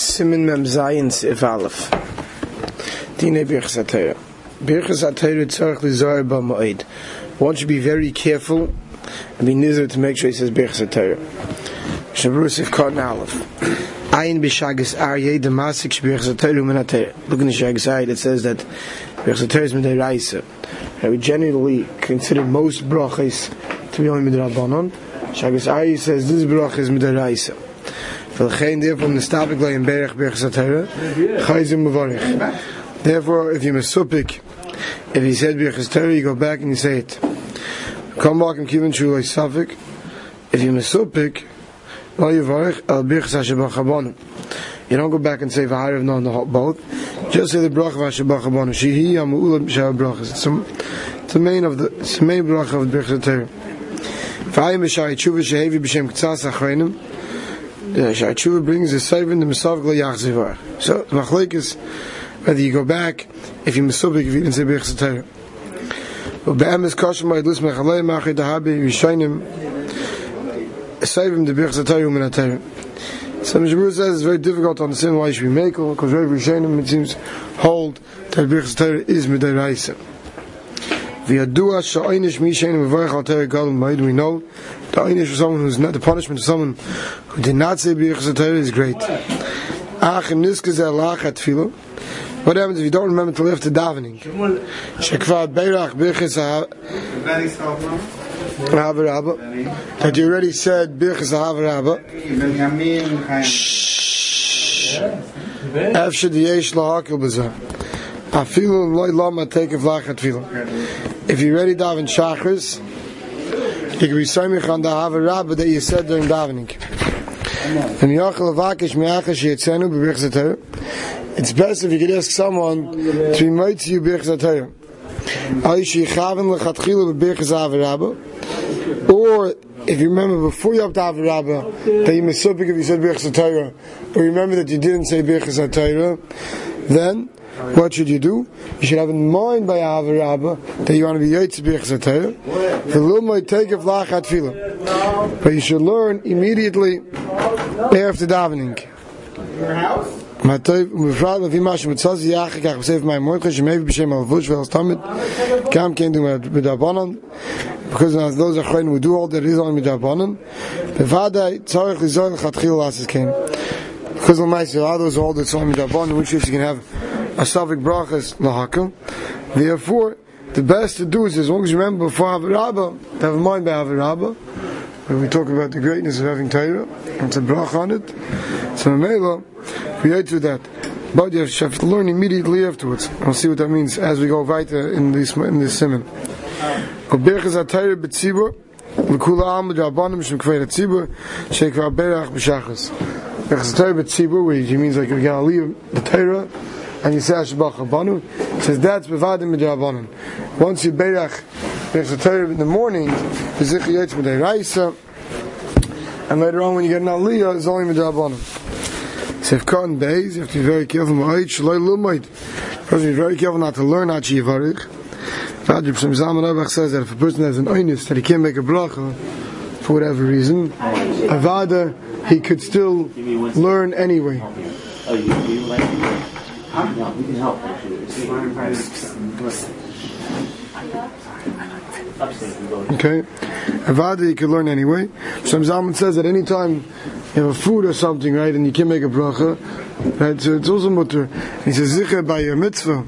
Simin Mem Zayin Sif Aleph. Dine Birchas HaTorah. Birchas HaTorah Tzarech Lizar Ba'Moed. One should be very careful and be nizar to make sure he says Birchas HaTorah. Shabrus Sif Katan Aleph. Ayin B'Shagis Aryeh Damasik Shbirchas HaTorah Min HaTorah. Look in the Shagis Aryeh that says that Birchas HaTorah is Midei Raisa. And we generally consider most brachas to be only Midrabanon. Shagis Aryeh says this brach is Midei Raisa. Velchein therefore stapik lay in Berech Birchas HaTorah Chayzim Mevorech. Therefore, if you're Mesupik, if he said Birchas Torah, you go back and you say it. Come back and keep in Shulay Safik. If you're Mesupik, Lo Yivarech El Birchas HaShabach You don't go back and say V'harav no on the both. Just say the Brach of HaShabach Habonu. Shehi Yamu'ulam Shah Brachas. It's the- main of the, it's the main Brach of Birchas Torah. V'ayim B'shai Tshuva Shehevi B'shem K'tzas Achreinim. The Shai brings the Seivin the Mesav Gla Yachzivar. So, the is whether you go back, if you Mesubik, if you didn't say Birchas Torah. But Be'emes Kosher Ma'id Lis Mechalei Ma'achid Habi Yishainim Seivim the Birchas Torah Min HaTorah. Some Shabbos says it's very difficult to understand why you should be makel, because very Rishonim, it seems, hold that Birchas Torah is Midei Raisa. V'yadua sha'aynish mi she'enim mevarech al Torah gadol ma'id. We know the aynish for someone who's not, the punishment of someone who did not say Birchas Torah is great. Ach in niskes elach at tefillah. What happens if you don't remember to lift the davening? Shekva beirach birchas havarabba. That you already said birchas havarabba. Efshe diyesh lahakil b'zah. Afilu loy lama take of lachat tefillah. If you already daven shachris, you can be samich on the havarabba that you said during davening. And yachal avakish mi'achash yetzenu b'birchas Torah. It's best if you could ask someone to be might you birchas Torah. Aishi chaven lechatchila b'birchas havarabba. Or if you remember before you have to havarabba that you misupik if you said birchas Torah, or remember that you didn't say birchas Torah, then what should you do? You should have in mind by havarabba that you want to be yaitz birchas Torah. The lumay take of lachat tefillah, but you should learn immediately after davening. מטוב ובפרט לפי מה שמצא זה יחד כך בספר מים מויכה שמביא בשם הלבוש והסתמת גם כן דו מדרבנן because as those are when we do all that is only מדרבנן בוודאי צורך לזור לכתחיל לעשות כן because the mice are others all that's only מדרבנן which is you can have a suffix brachas lahakel therefore the best to do is as long as you remember before Havarabba to have a mind by Havarabba when we talk about the greatness of having Torah it's a brach on it so Mela create to that. But you have to learn immediately afterwards. We'll see what that means as we go weiter in this in this simon. Berachas atayr betzibur v'kula am b'drabanim shem kvei tzibur shekvar berach b'shachas. Berachas atayr betzibur, which means like you're gonna leave the Torah and you say Ashbach Rabanu. It says that's bevadim b'drabanim. Once you berach berachas atayr in the morning, zikh yetz raisa, and later on when you get an aliyah, it's only b'drabanim. Sefkan Beis, you have to be very careful. Ma'ayit Shaloi Lumayit. First, be very careful not to learn to Yivarich. Raджib Shem Zalman Abach says that if a person has an oinus that he can't make a bracha for whatever reason, Avada, he could still learn anyway. You, you we can help. Upstairs, we go. Okay? Avada, he could learn anyway. Shem Zalman says that any time you have a food or something, right, and you can't make a bracha, right, so it's also mutter. He says, Zicher by your mitzvah.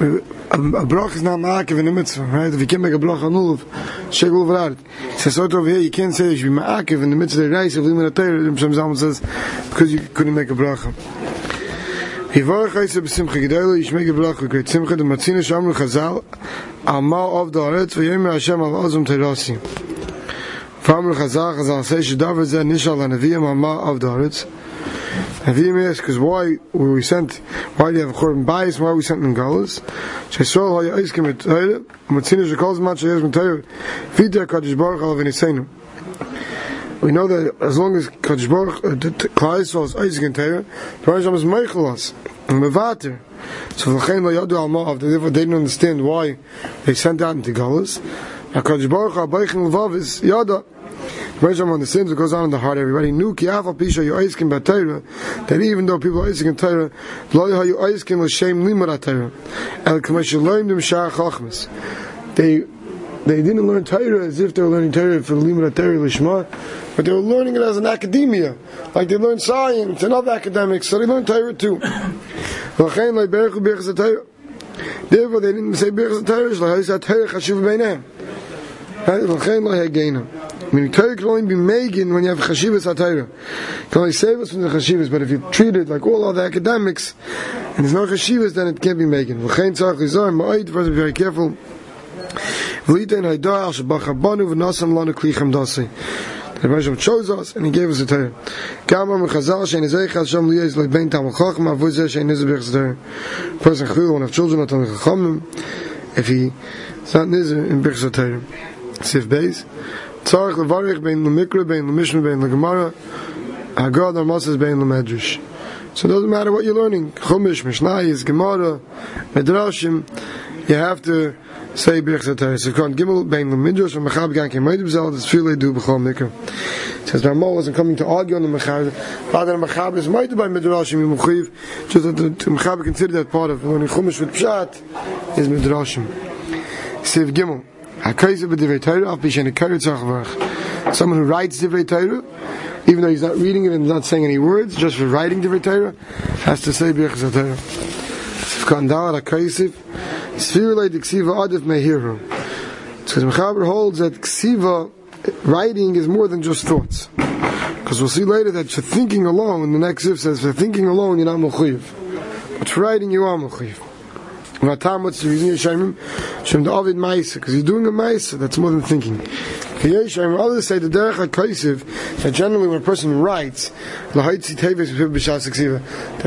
A, a bracha is not ma'akiv in a mitzvah, right? If you can't make a bracha on ulav, shegul v'rat. He says, sort over here, you can't say you should be ma'akiv in the mitzvah of the rice of limin atayr, Shem Zalman says, because you couldn't make a bracha. Yivarach Eisa b'simcha make a bracha great simcha, the matzina shamru chazal, al ma'al of the aretz, v'yomer Hashem al azum terasi. Famr Chazal, Chazal says, Shadavar Zeh Nishal HaNevi'im Amma of the Haaretz. Nevi'im asks, because why were we sent, why do you have a Chorban bias, why were we sent in Galus? Shesol Haya Eiskim Et Torah, Matzina Shekol Zman Sheyez Mit Torah, Vita Kadosh Baruch Alav V'Niseinu. We know that as long as Kadosh Baruch, uh, the Klal Yisrael is Eiskim in Torah, the Hashem is Meichel us, and Mevater. So V'chein Lo Yadu Al Ma'av, therefore they didn't understand why they sent out into Galus. HaKadosh Baruch HaBeichin Levav is Yada. On the sins goes on in the heart. Everybody knew ki afal pisha you oiskim b'Torah that even though people are oiskim in Torah, lo you oiskim l'shem limud Torah. El k'mash loim dem shar chachmas. They they didn't learn Torah as if they were learning Torah for limud Torah lishma, but they were learning it as an academia, like they learned science and other academics. So they learned Torah too. Therefore, they didn't say birchas Torah. Shlo Torah chashuv b'neihem. Right? V'chein lo hegena. Meaning Torah can only be making when you have chashivas HaTorah. can only save us from the chashivas, but if you treat it like all other academics, and there's no chashivas, then it can't be making. V'chein tzarech lizar, ma'id, first be very careful. The Rebbe chose us, and he gave us a Torah. Mechazal shein ezeichas sham liyez like bein tam shein. Person one of children, not on chachamim, if he, it's not nizar in Birchas Torah. Sif Beis. Levarich bein lemikra, bein lemishma, bein legemara, hagad bein. So it doesn't matter what you're learning. Chumash, Mishnayis, Gemara, Medrashim, you have to say Birchas Torah. So Kon Gimel bein lemidrash from Mechab Gan Kemoid B'zel, that's Filei Du B'chol Mikra. Says Ramo wasn't coming to argue on the Mechab, rather the Mechab is mighty by Midrashim, Yimuchiv, just that the Mechab consider that part of learning Chumash with Pshat is Midrashim. Siv Gimel. A kaiser with the retire of bishen kaiser someone who writes Divrei Torah, even though he's not reading it and not saying any words, just for writing Divrei Torah, has to say Birchas HaTorah. Sifkandal HaKaisiv, Sfirulei Diksiva Adif Mehiru. Because Mechaber holds that Ksiva, writing is more than just thoughts. Because we'll see later that for thinking alone, the next Sif says, for thinking alone, you're not Mechiv. But for writing, you are Mechiv. Vatam, what's the reason Yeshayim? Shem David Maisa, because he's doing a Maisa, that's more than thinking. Yeshayim, others say the Derech HaKaisiv, that generally when a person writes, that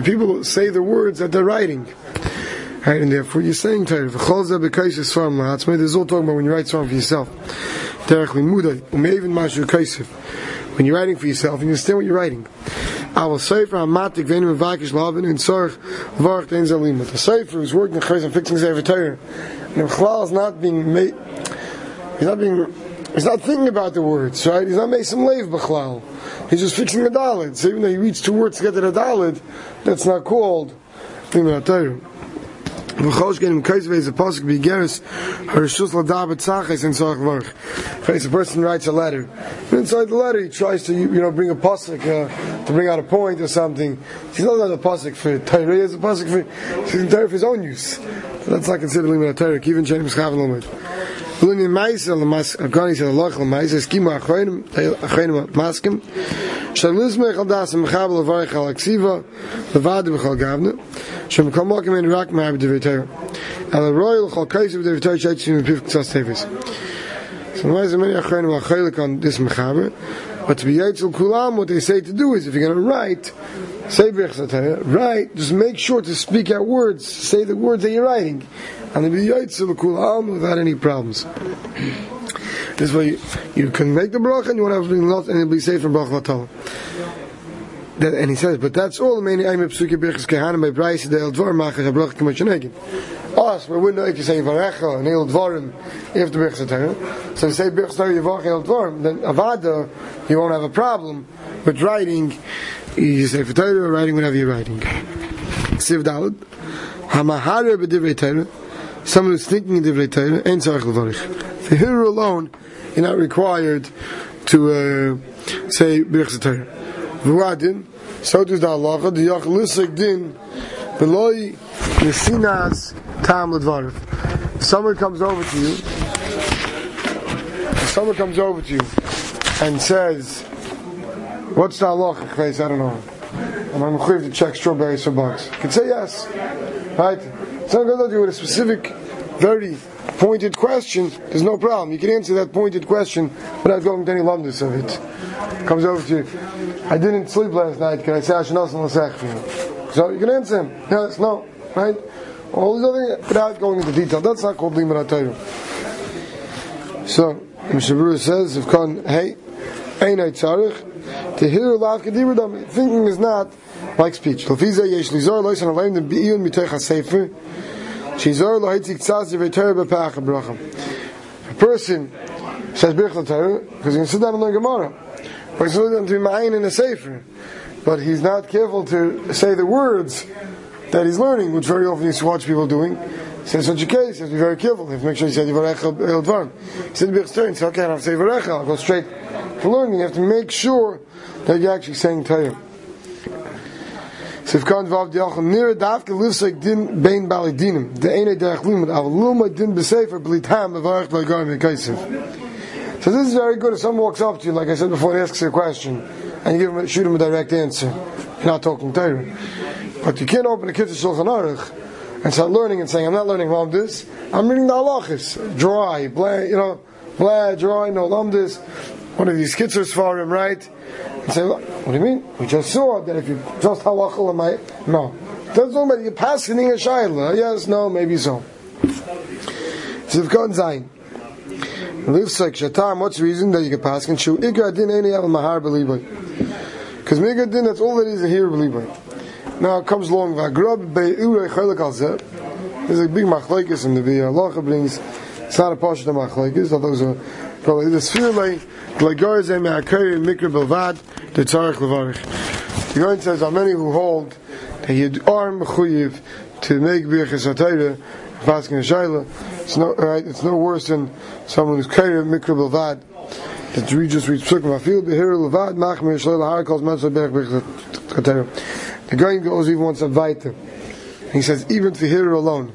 people say the words that they're writing. Right, and therefore you're saying Torah. There's all talking about when you write something for yourself. When you're writing for yourself, and you understand what you're writing. I will say for Amatik Venim Vakish Lavin in Sorg Varch Den Zalim. The Sefer is working the and fixing Sefer Torah. And the Chalal is not being made, he's not being, he's not thinking about the words, right? He's not making some lave B'chlal. He's just fixing the Dalit. So even though he reads two words to get to the Dalit, that's not called Torah. If a person writes a letter, inside the letter he tries to you know bring a pasuk uh, to bring out a point or something. He's not a pasuk for Torah. He has a pasuk for he's for his own use. So that's not considered limit Torah. Even shenim schaven lomit. Lunin ma'isa lemas agani said Allah lemaisa skima achreinim achreinim maskim. Al aksiva levad b'chal gavna. Shem kol mokim in rak ma'ab divrei Torah. El royal chol kaisiv divrei Torah shaitzim in pivk tzas tevis. So why there many achreinim al on this mechaber? But to be Yaitzel Kulam, what they say to do is, if you're going to write, say Birch write, just make sure to speak out words, say the words that you're writing, and to be Yaitzel Kulam without any problems. This way, you, you can make the bracha and you won't have to bring lot, and it'll be safe from bracha latala. That, and he says, but that's all the aim of Psuki Birchas Kehanim by Bryce, the El Dvar Machas, HaBracha Kamachanegin. Us, we wouldn't like to say Varecha and El Dvarim after Birchas Torah. So you say Birchas Torah Yavach El Dvarim, then Avada, you won't have a problem with writing, you say for Torah, writing whatever you're writing. Siv Dalad, Hamahara B'divrei Torah, someone who's thinking in Divrei Torah, Ein Tzarech Levarich. For here alone, you're not required to uh, say Birchas Torah. V'wadin, so does the halacha, the yach lisik din, beloy nesinas tam ledvarif. If someone comes over to you, if someone comes over to you and says, what's the halacha, I don't know. I'm going to check strawberries for bucks. You can say yes. Right? Someone goes to you with a specific, very pointed question, there's no problem. You can answer that pointed question without going to any lumdus of it. Comes over to you. I didn't sleep last night. Can I say Hashanah Lasech for you? So you can answer him. Yes, no, right? All these other things, without going into detail. That's not called Limud HaTorah. So, Mishabur says, if Khan, hey, Ein Tzarech, to hear Lav Kedibradam, thinking is not like speech. Lefiza Yesh Lizor Loisan Aleim Dem Be'iyun Mitoich HaSefer, A person says Birch Torah, because he can sit down and learn Gemara. Or he's supposed to be mine in a sefer, but he's not careful to say the words that he's learning, which very often you watch people doing. Says such a case, you have to be very careful. You have to make sure you say Yivarech El Dvarim. He said, He said, okay, I have to say Yivarech, I'll go straight to learning. You have to make sure that you're actually saying Torah. Din ene derech limud av luma din so this is very good if someone walks up to you like I said before and asks you a question and you give him, shoot him a direct answer. You're not talking Torah. But you can't open a kitzur shulchan aruch and start learning and saying I'm not learning this. I'm reading the halachis dry blah you know blah dry no lumdis one of these kitzurs for him right and say, what do you mean? We just saw that if you just halachal my no. Doesn't talk about you passing a shayla. Yes, no, maybe so. Zivkon zayin. Like shatam. What's the reason that you can pass? And shu ikra din any al mahar believer. Because mega din that's all that is a here believer. Now it comes along vagrab be'urei chalak al zeh. There's a big machlekes in the via. Allah brings. It's not a portion of machlekes. Although there's a the the. The Goyen says, how many who hold that you are mechuyev to make birchas hatayra, paskin shayla, it's no, right, it's no worse than someone who's kairi mikra belvad, that we just read psukim afil behir levad machmir shayla har calls matzah berch birchas hatayra. The Goyen goes even one step weiter. He says, even for here alone,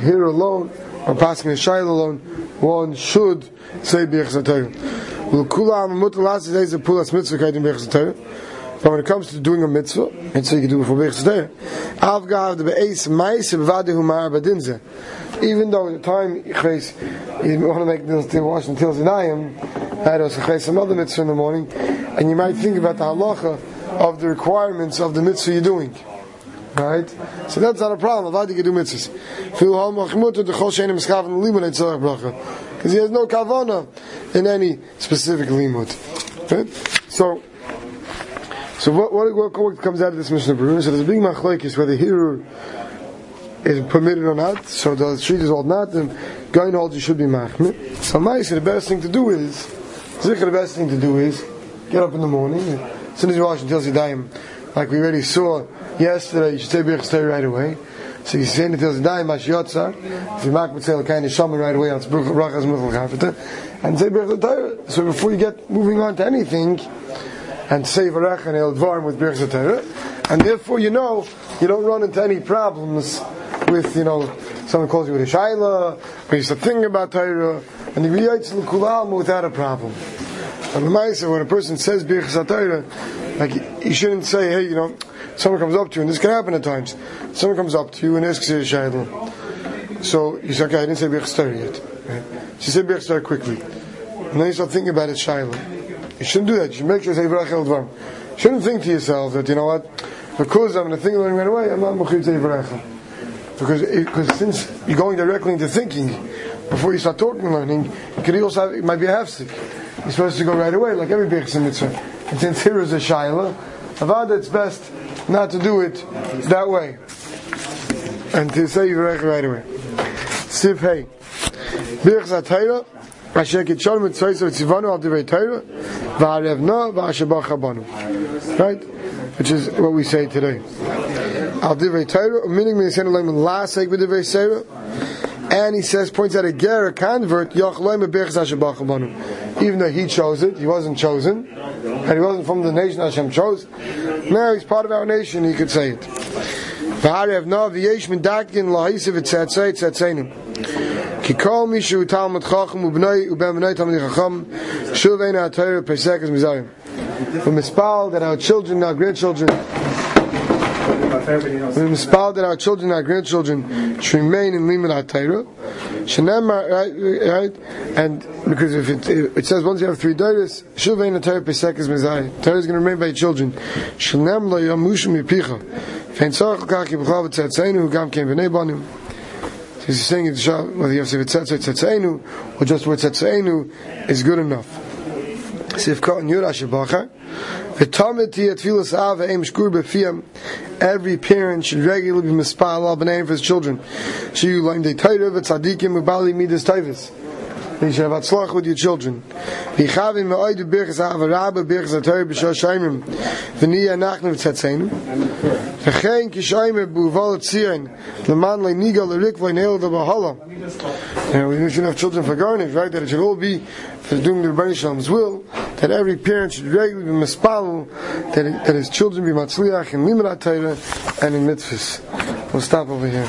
here alone, or paskin shayla alone, one should say birchas hatayra. But when it comes to doing a mitzvah, mitzvah you can do for Bechz Avgav the Be'ez Bevade Humar Badinze. Even though at the time you want to make this wash until Zinayim, that was some other mitzvah in the morning, and you might think about the halacha of the requirements of the mitzvah you're doing. Right? So that's not a problem. Avad you can do mitzvahs. Because he has no kavana in any specific limud. So, so what, what, what, comes out of this Mishnah Berurah? So there's a big machlekes whether here is permitted or not. So the street is all not, and going holds you should be machmir. So Maisa, the best thing to do is, the best thing to do is get up in the morning. As soon as you wash until Zidayim, like we already saw yesterday, you should say Birch right away. So you say until Zidayim If you mark with kind of shaman right away, it's Brachas Muchal Chafeta. And say Birch So before you get moving on to anything, and say Varech and El Dvarim with Birch and therefore you know, you don't run into any problems with, you know, someone calls you with a Shaila, or you start thinking about Torah, and you read Kulam without a problem. And the Maisa, when a person says Birch Torah, like, you shouldn't say, hey, you know, someone comes up to you, and this can happen at times. Someone comes up to you and asks you a shayla. So you say, okay, I didn't say Birch yet. Right? You say Birch quickly. And then you start thinking about it shayla. You shouldn't do that. You should make sure you say Dvar. You shouldn't think to yourself that, you know what, because I'm going to think about it right away, I'm not Mechid say Birch. Because, eh, because since you're going directly into thinking, before you start talking learning, you could also have, it might be a half-sick. You're supposed to go right away, like every Birch mitzvah. And since here is a shayla, Avad, it's best not to do it that way. And to say Yirech right away. Siv Hey. Birch Kitshon Mitzvayso Tzivanu Al Divrei Torah, V'arevna V'ashabach Habanu. Right? Which is what we say today. Al Divrei Torah, meaning Mitzvayno Leim Lasek B'Divrei Torah, and he says, points out a ger, a convert, even though he chose it, he wasn't chosen, and he wasn't from the nation Hashem chose. Now he's part of our nation, he could say it. כי כל מי שהוא תלמוד חכם ובני ובן בני תלמידי חכם שוב אין התאר פסק אז מזרים ומספל that our children, our grandchildren we mispal that our children, our grandchildren, should remain in limit HaTorah. Shenema, right, right? And because if it, it says once you have three days, Shuvain HaTorah Pesek is Mizai. Torah is going to remain by children. Shenem lo yamushim yipicha. Fein tzorach l'kach yibuchav tzatzeinu, who gam kem v'nei banim. He's saying it, whether you have to say tzatzeinu, or just word tzatzeinu, is good enough. Sifka and Yura Shabachar. Every parent should regularly be mispal al for his children. Shiyu laim de Torah v'tzadikim ubali midas taivas. You should have atzlach with your children. V'chavim me'oid b'birchas ha'avarabba b'birchas ha'torah b'shah shaymim v'niyah nachnu v'tzatzenu v'chein kishayim b'uval tzirin l'man le'niga l'rik v'neil v'bahala and we should have children for garnish, right? That it should all be for doing the Rebbeinu Shalom's will. That every parent should regularly be mispal. That, that his children be matzliach in Torah and in mitzvahs. We'll stop over here.